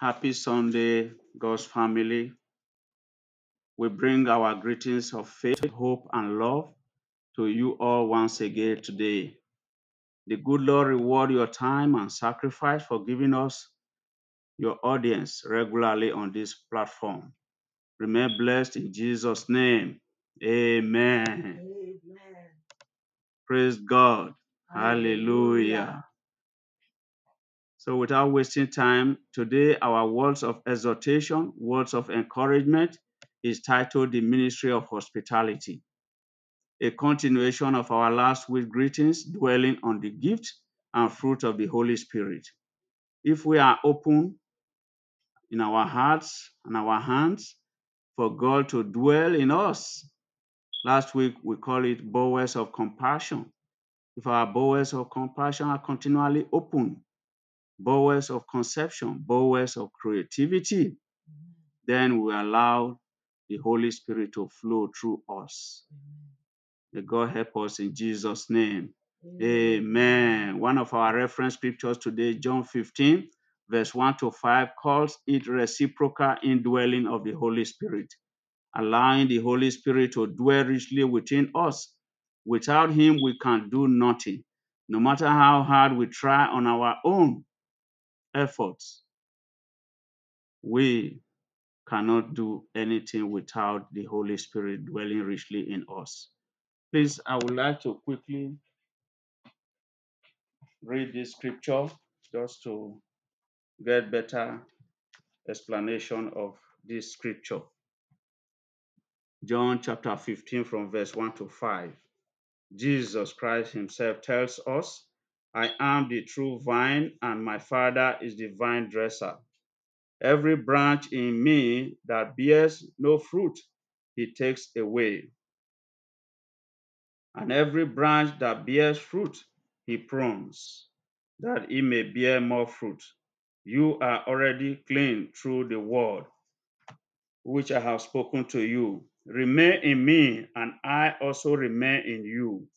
Happy Sunday, God's family. We bring our greetings of faith, hope, and love to you all once again today. The good Lord reward your time and sacrifice for giving us your audience regularly on this platform. Remain blessed in Jesus' name. Amen. Amen. Praise God. Hallelujah. So, without wasting time, today our words of exhortation, words of encouragement is titled The Ministry of Hospitality, a continuation of our last week greetings, dwelling on the gift and fruit of the Holy Spirit. If we are open in our hearts and our hands for God to dwell in us, last week we call it bowels of compassion. If our bowels of compassion are continually open, bowels of conception, bowels of creativity, then we allow the Holy Spirit to flow through us. May God help us in Jesus' name. Amen. One of our reference scriptures today, John 15, verse 1 to 5, calls it reciprocal indwelling of the Holy Spirit, allowing the Holy Spirit to dwell richly within us. Without Him, we can do nothing. No matter how hard we try on our own efforts, we cannot do anything without the Holy Spirit dwelling richly in us. Please, I would like to quickly read this scripture just to get better explanation of this scripture. John chapter 15 from verse 1 to 5. Jesus Christ himself tells us, I am the true vine and my father is the vine dresser. Every branch in me that bears no fruit, he takes away. And every branch that bears fruit, he prunes, that it may bear more fruit. You are already clean through the word which I have spoken to you. Remain in me, and I also remain in you.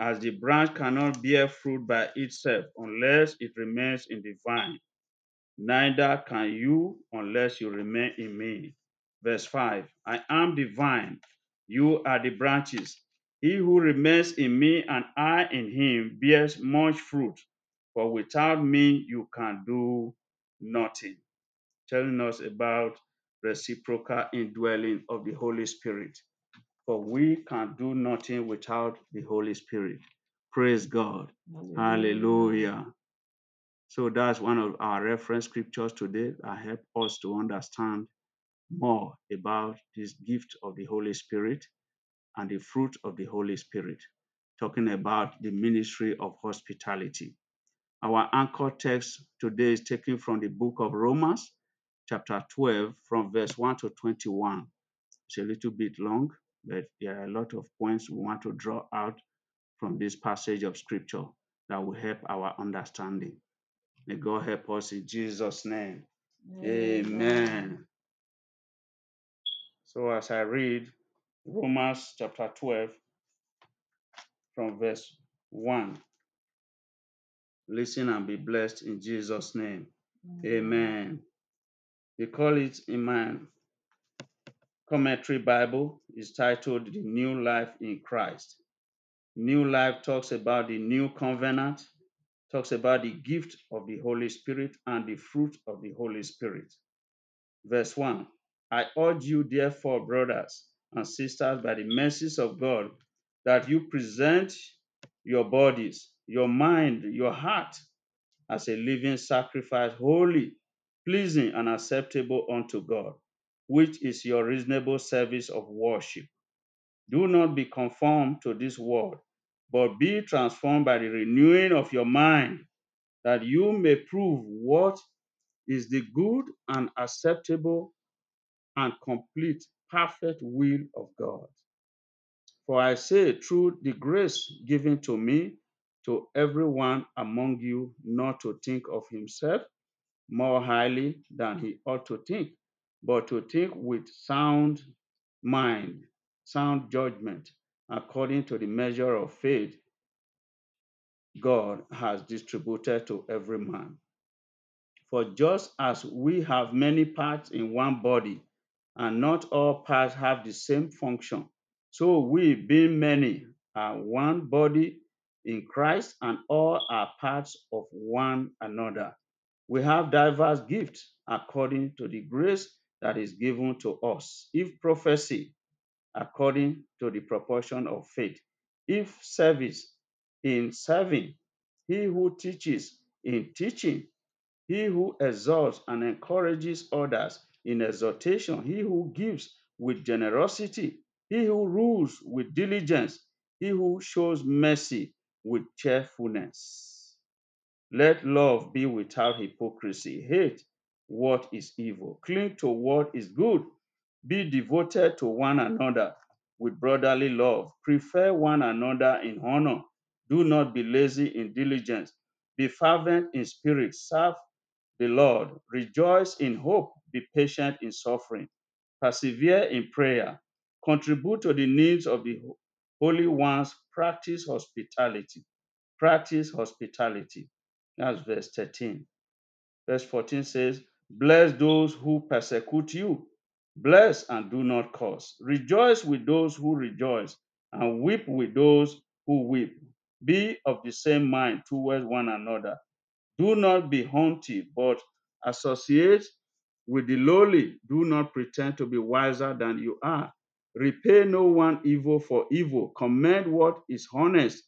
As the branch cannot bear fruit by itself unless it remains in the vine, neither can you unless you remain in me. Verse 5 I am the vine, you are the branches. He who remains in me and I in him bears much fruit, for without me you can do nothing telling us about reciprocal indwelling of the Holy Spirit. For we can do nothing without the Holy Spirit. Praise God. Hallelujah. So that's one of our reference scriptures today that help us to understand more about this gift of the Holy Spirit and the fruit of the Holy Spirit, talking about the ministry of hospitality. Our anchor text today is taken from the book of Romans, chapter 12, from verse 1 to 21. It's a little bit long, but there are a lot of points we want to draw out from this passage of scripture that will help our understanding. May God help us in Jesus' name. Amen. So, as I read Romans chapter 12, from verse 1, listen and be blessed in Jesus' name. Amen. We call it in my commentary Bible is titled The New Life in Christ. New Life talks about the new covenant, talks about the gift of the Holy Spirit and the fruit of the Holy Spirit. Verse 1 I urge you, therefore, brothers and sisters, by the mercies of God, that you present your bodies, your mind, your heart as a living sacrifice, holy, pleasing, and acceptable unto God, which is your reasonable service of worship. Do not be conformed to this world, but be transformed by the renewing of your mind, that you may prove what is the good and acceptable and complete, perfect will of God. For I say, through the grace given to me, to everyone among you not to think of himself more highly than he ought to think, but to think with sound mind, sound judgment, according to the measure of faith God has distributed to every man. For just as we have many parts in one body, and not all parts have the same function, so we, being many, are one body in Christ, and all are parts of one another. We have diverse gifts according to the grace that is given to us. If prophecy, according to the proportion of faith. If service, in serving. He who teaches, in teaching he who exalts and encourages others in exhortation, he who gives with generosity, he who rules with diligence, he who shows mercy with cheerfulness. Let love be without hypocrisy. Hate what is evil. Cling to what is good. Be devoted to one another with brotherly love. Prefer one another in honor. Do not be lazy in diligence. Be fervent in spirit. Serve the Lord. Rejoice in hope. Be patient in suffering. Persevere in prayer. Contribute to the needs of the holy ones. Practice hospitality. Practice hospitality. That's verse 13. Verse 14 says, Bless those who persecute you. Bless and do not curse. Rejoice with those who rejoice, and weep with those who weep. Be of the same mind towards one another. Do not be haughty, but associate with the lowly. Do not pretend to be wiser than you are. Repay no one evil for evil. Commend what is honest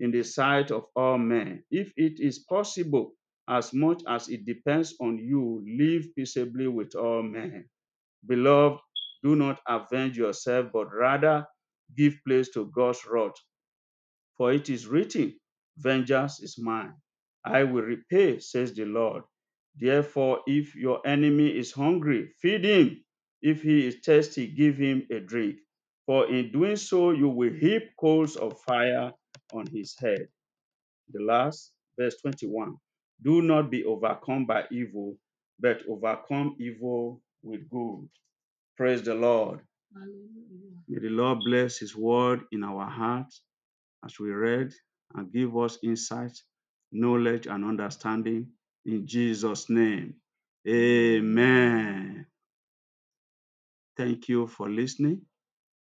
in the sight of all men. If it is possible, as much as it depends on you, live peaceably with all men. Beloved, do not avenge yourself, but rather give place to God's wrath. For it is written, Vengeance is mine. I will repay, says the Lord. Therefore, if your enemy is hungry, feed him. If he is thirsty, give him a drink. For in doing so, you will heap coals of fire on his head. The last, verse 21. Do not be overcome by evil, but overcome evil with good. Praise the Lord. Hallelujah. May the Lord bless his word in our hearts as we read and give us insight, knowledge, and understanding in Jesus' name. Amen. Thank you for listening.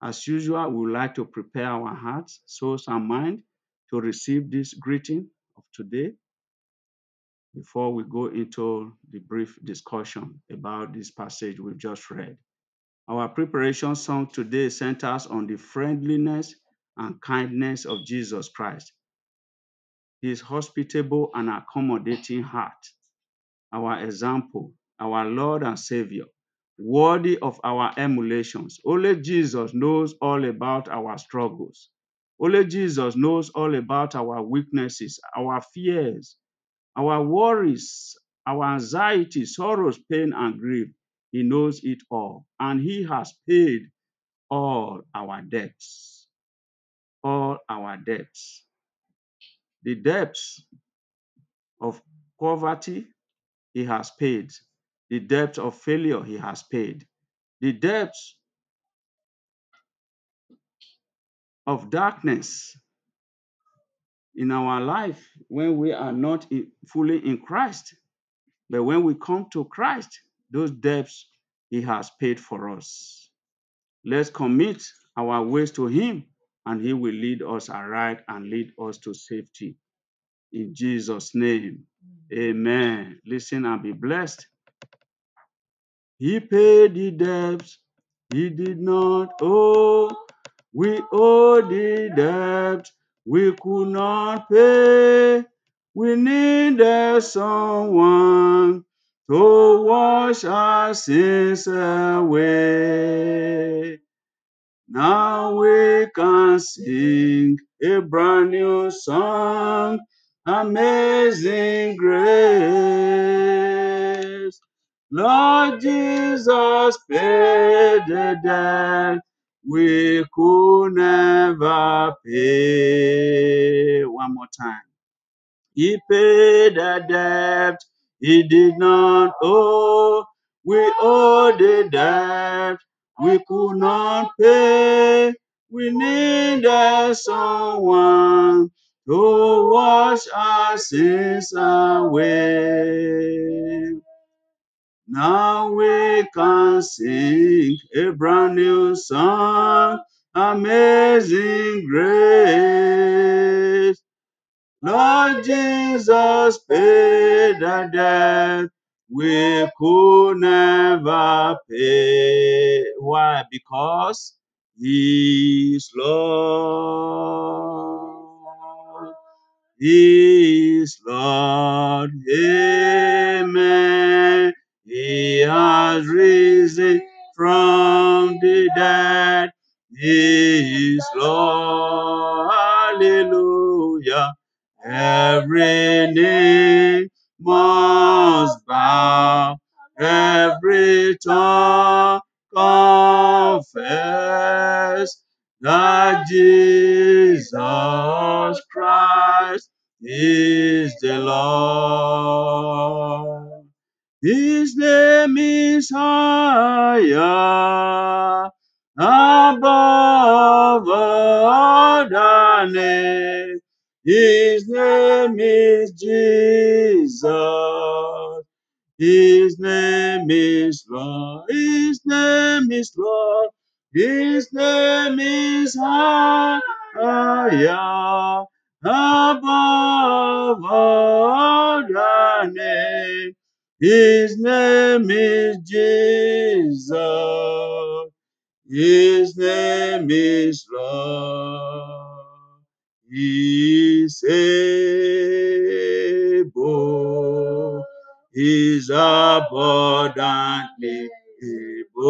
As usual, we would like to prepare our hearts, souls, and mind to receive this greeting of today before we go into the brief discussion about this passage we've just read. Our preparation song today centers on the friendliness and kindness of Jesus Christ, his hospitable and accommodating heart, our example, our Lord and Savior, worthy of our emulations. Only Jesus knows all about our struggles. Only Jesus knows all about our weaknesses, our fears, our worries, our anxiety, sorrows, pain, and grief. He knows it all, and He has paid all our debts. All our debts. The debts of poverty, He has paid. The debt of failure, He has paid. The debts of darkness in our life when we are not in- fully in Christ. But when we come to Christ, those debts He has paid for us. Let's commit our ways to Him, and He will lead us aright and lead us to safety. In Jesus' name, amen. Listen and be blessed. He paid the debts He did not owe. We owe the debt we could not pay. We needed someone to wash our sins away. Now we can sing a brand new song, Amazing Grace. Lord Jesus paid the debt we could never pay. One more time. He paid the debt he did not owe. We owe the debt we could not pay. We needed someone to wash our sins away. Now we can sing a brand new song, Amazing Grace. Lord Jesus paid the debt we could never pay. Why? Because He is Lord. He is Lord. Amen. He has risen from the dead. He is Lord. Hallelujah. Every knee must bow, every tongue confess that Jesus Christ is the Lord. His name is higher above all name. His name is Jesus. His name is Lord. His name is Lord. His name is higher above all name. His name is Jesus. His name is Lord. He able. He's abundantly able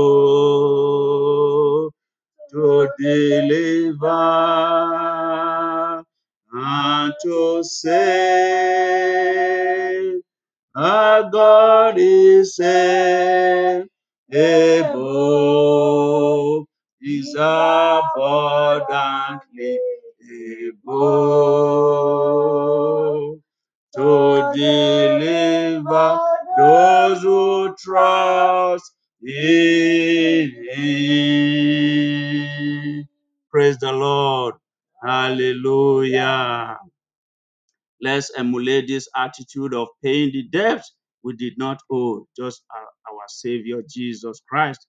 to deliver and to save. Our God is able, is abundantly able to deliver those who trust in Him. Praise the Lord. Hallelujah. Let's emulate this attitude of paying the debt we did not owe, just our, our Savior Jesus Christ,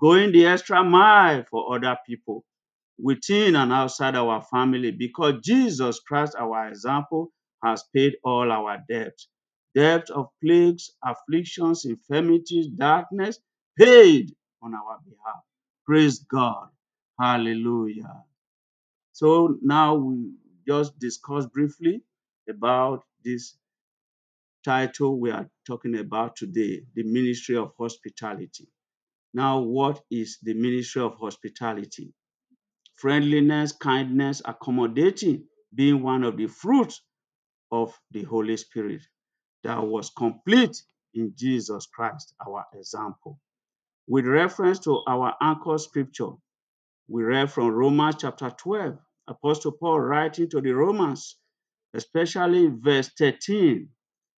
going the extra mile for other people within and outside our family because Jesus Christ, our example, has paid all our debt. Debt of plagues, afflictions, infirmities, darkness, paid on our behalf. Praise God. Hallelujah. So now we just discuss briefly about this title we are talking about today, the ministry of hospitality. Now, what is the ministry of hospitality? Friendliness, kindness, accommodating being one of the fruits of the Holy Spirit that was complete in Jesus Christ, our example. With reference to our anchor scripture, we read from Romans chapter 12. Apostle Paul writing to the Romans, especially verse 13,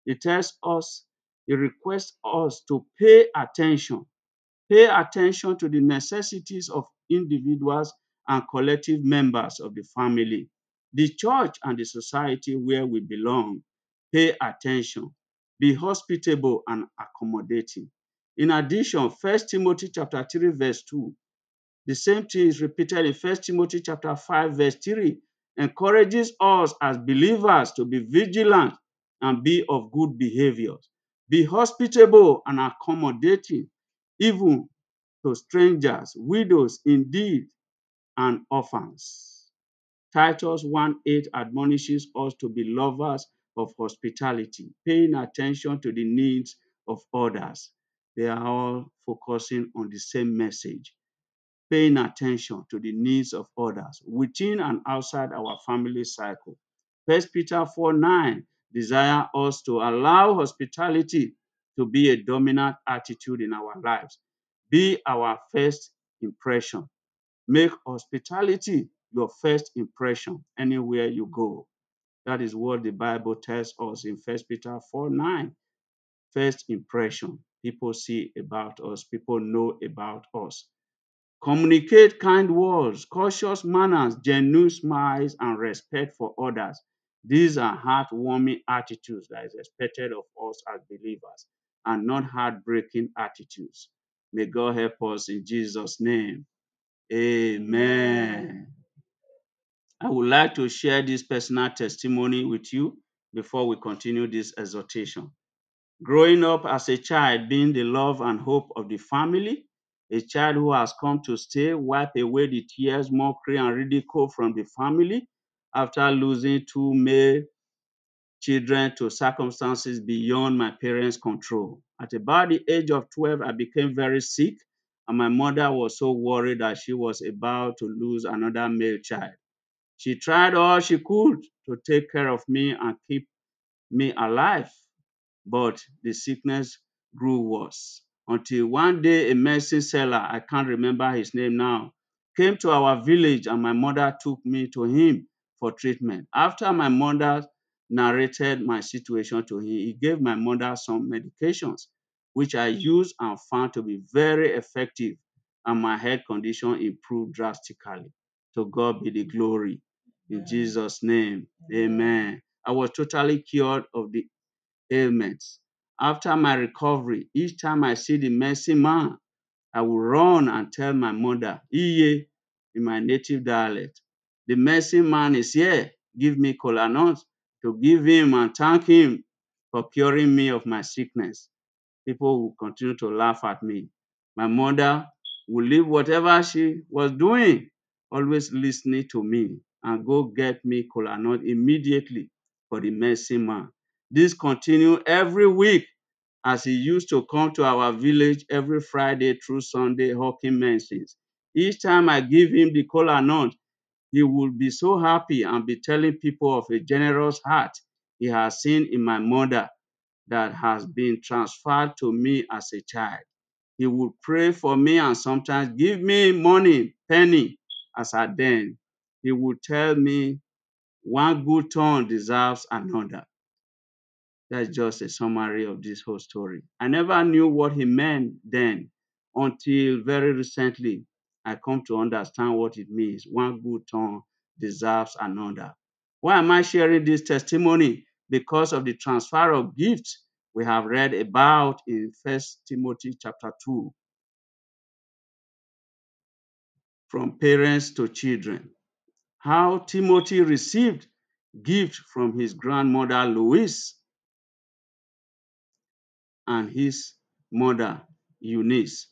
he tells us, he requests us to pay attention, pay attention to the necessities of individuals and collective members of the family, the church and the society where we belong. Pay attention, be hospitable and accommodating. In addition, First Timothy chapter 3, verse 2 the same thing is repeated in First Timothy chapter 5, verse 3, encourages us as believers to be vigilant and be of good behavior. Be hospitable and accommodating, even to strangers, widows indeed, and orphans. Titus 1 8 admonishes us to be lovers of hospitality, paying attention to the needs of others. They are all focusing on the same message paying attention to the needs of others within and outside our family cycle. First Peter 4 9 desire us to allow hospitality to be a dominant attitude in our lives. Be our first impression. Make hospitality your first impression anywhere you go. That is what the Bible tells us in First Peter 4 9. First impression. People see about us, people know about us. Communicate kind words, cautious manners, genuine smiles, and respect for others. These are heartwarming attitudes that is expected of us as believers and not heartbreaking attitudes. May God help us in Jesus' name. Amen. I would like to share this personal testimony with you before we continue this exhortation. Growing up as a child, being the love and hope of the family, a child who has come to stay, wipe away the tears, mockery, and ridicule from the family after losing two male children to circumstances beyond my parents' control. At about the age of 12, I became very sick, and my mother was so worried that she was about to lose another male child. She tried all she could to take care of me and keep me alive, but the sickness grew worse. Until one day, a medicine seller, I can't remember his name now, came to our village and my mother took me to him for treatment. After my mother narrated my situation to him, he gave my mother some medications, which I used and found to be very effective, and my health condition improved drastically. To God be the glory. In Jesus' name, amen. I was totally cured of the ailments. After my recovery, each time I see the mercy man, I will run and tell my mother, Iye, in my native dialect. The mercy man is here. Give me kola to give him and thank him for curing me of my sickness people will continue to laugh at me. My mother will leave whatever she was doing, always listening to me, and go get me kola immediately for the mercy man. This continued every week as he used to come to our village every Friday through Sunday hawking medicines. Each time I give him the kola nut, he would be so happy and be telling people of a generous heart he has seen in my mother that has been transferred to me as a child. He would pray for me and sometimes give me money, penny, as at then. He would tell me one good turn deserves another. That's just a summary of this whole story. I never knew what he meant then until very recently. I come to understand what it means. One good turn deserves another. Why am I sharing this testimony? Because of the transfer of gifts we have read about in First Timothy chapter 2 from parents to children. How Timothy received gift from his grandmother Lois and his mother Eunice,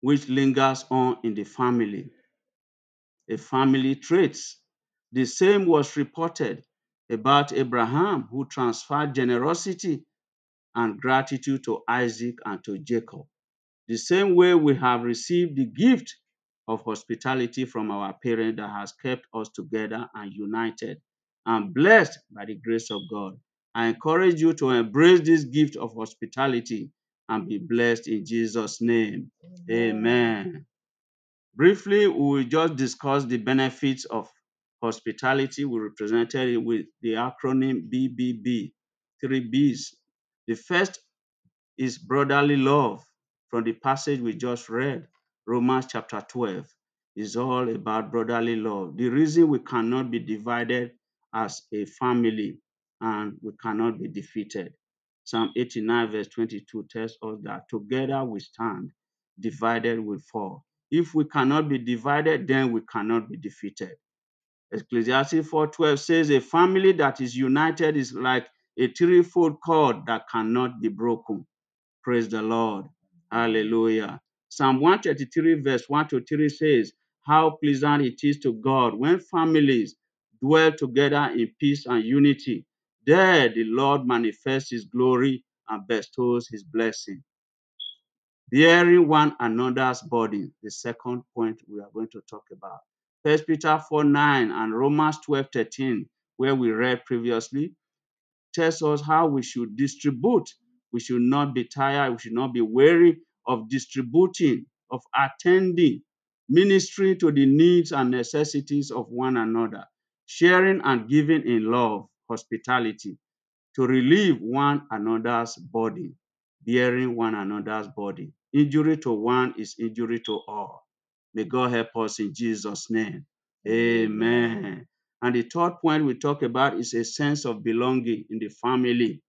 which lingers on in the family, a family trait. The same was reported about Abraham, who transferred generosity and gratitude to Isaac and to Jacob. The same way we have received the gift of hospitality from our parent that has kept us together and united and blessed by the grace of God. I encourage you to embrace this gift of hospitality and be blessed in Jesus' name. Amen. Briefly, we will just discuss the benefits of hospitality. We represented it with the acronym BBB, three Bs. The first is brotherly love from the passage we just read, Romans chapter 12, is all about brotherly love. The reason we cannot be divided as a family and we cannot be defeated. Psalm 89, verse 22 tells us that together we stand, divided we fall. If we cannot be divided, then we cannot be defeated. Ecclesiastes 4:12 says a family that is united is like a threefold cord that cannot be broken. Praise the Lord. Hallelujah. Psalm 133, verse 1 to 3 says, How pleasant it is to God when families dwell together in peace and unity. There the Lord manifests his glory and bestows his blessing. Bearing one another's burden, the second point we are going to talk about. First Peter 4 9 and Romans 12 13, where we read previously, tells us how we should distribute. We should not be tired. We should not be weary of distributing, of attending, ministering to the needs and necessities of one another, sharing and giving in love, hospitality, to relieve one another's body, bearing one another's body. Injury to one is injury to all. May God help us in Jesus' name. Amen. And the third point we talk about is a sense of belonging in the family.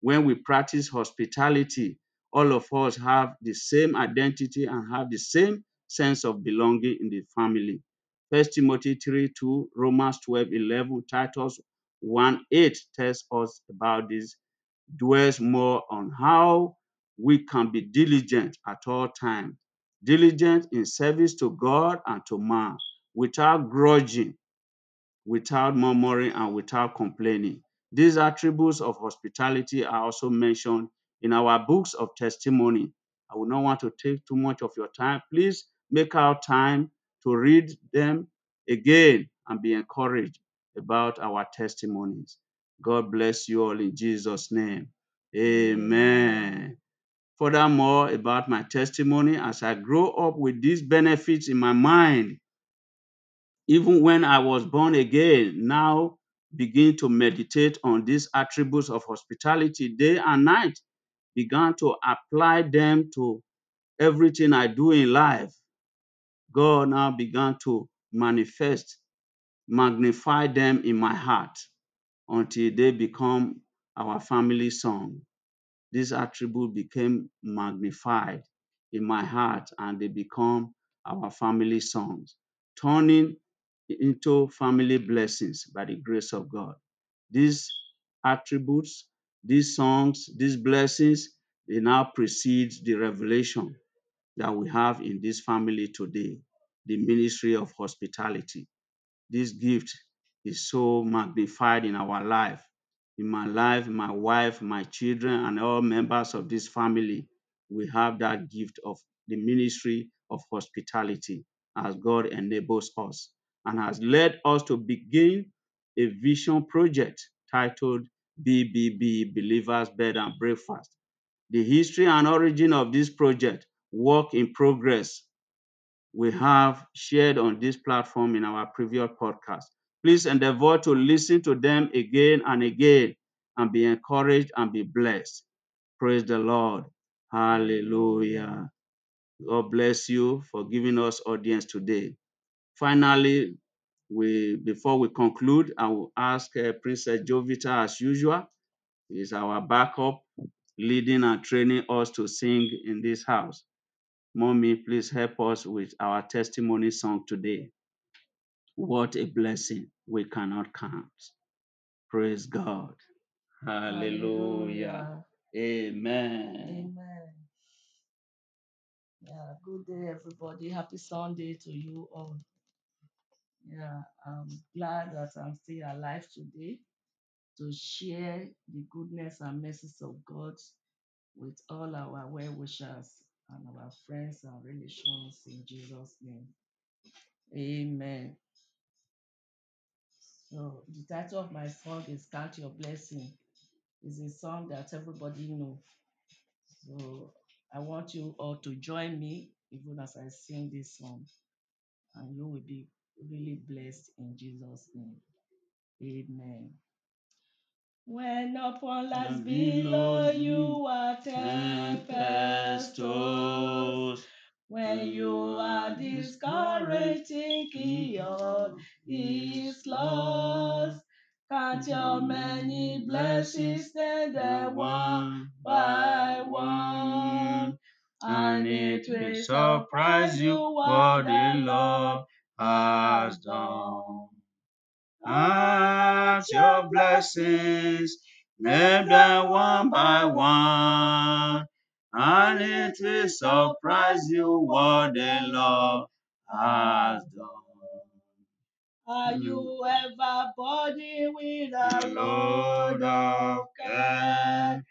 When we practice hospitality, all of us have the same identity and have the same sense of belonging in the family. First Timothy 3 2, Romans 12 11, Titus 1 8 tells us about this, dwells more on how we can be diligent at all times, diligent in service to God and to man, without grudging, without murmuring, and without complaining. These attributes of hospitality are also mentioned in our books of testimony. I will not want to take too much of your time. Please make out time to read them again and be encouraged about our testimonies. God bless you all in Jesus' name. Amen. Furthermore, about my testimony, as I grow up with these benefits in my mind, even when I was born again, now begin to meditate on these attributes of hospitality day and night, began to apply them to everything I do in life. God now began to manifest, magnify them in my heart until they become our family song. This attribute became magnified in my heart and they become our family songs, turning into family blessings by the grace of God. These attributes, these songs, these blessings, they now precede the revelation that we have in this family today, the ministry of hospitality. This gift is so magnified in our life. In my life, my wife, my children, and all members of this family, we have that gift of the ministry of hospitality as God enables us and has led us to begin a vision project titled BBB Believers Bed and Breakfast. The history and origin of this project, work in progress, we have shared on this platform in our previous podcast. Please endeavor to listen to them again and again and be encouraged and be blessed. Praise the Lord. Hallelujah. God bless you for giving us audience today. Finally, we before we conclude, I will ask uh, Princess Jovita as usual. Is our backup, leading and training us to sing in this house. Mommy, please help us with our testimony song today. What a blessing we cannot count. Praise God. Hallelujah. Amen. Amen. Yeah, good day, everybody. Happy Sunday to you all. Yeah, I'm glad that I'm still alive today to share the goodness and mercies of God with all our well wishers and our friends and relations in Jesus' name. Amen. So the title of my song is Count Your Blessing. It's a song that everybody know. So I want you all to join me even as I sing this song, and you will be really blessed in Jesus' name. Amen. When upon lands And below you are tempest tossed, when you are discouraged, thinking all is lost, count your many blessings, then them one by one, and it will surprise you what the Lord has done. Count your blessings, name them one by one, and it will surprise you what the Lord has done. Are you ever burdened with a load of care?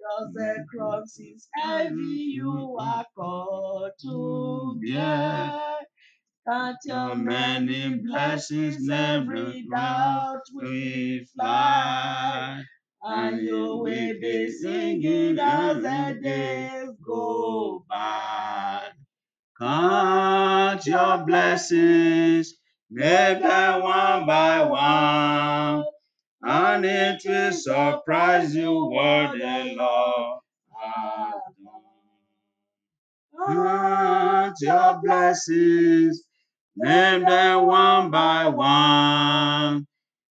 Does the cross is heavy you are called to bear? Count your many blessings, every doubt will fly, and you will be singing as the days go by. Count your blessings, them one by one, and it will surprise you what the Lord has done. Count your blessings, name them one by one,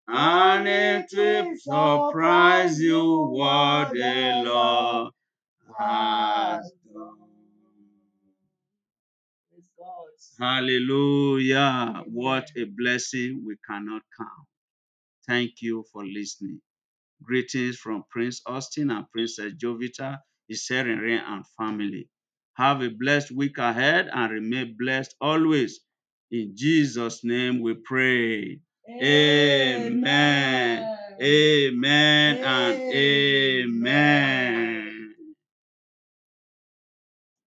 and it will surprise you what the Lord has done. Hallelujah. What a blessing we cannot count. Thank you for listening. Greetings from Prince Austin and Princess Jovita, Iserinre and family. Have a blessed week ahead and remain blessed always. In Jesus' name we pray. Amen. Amen, amen and amen.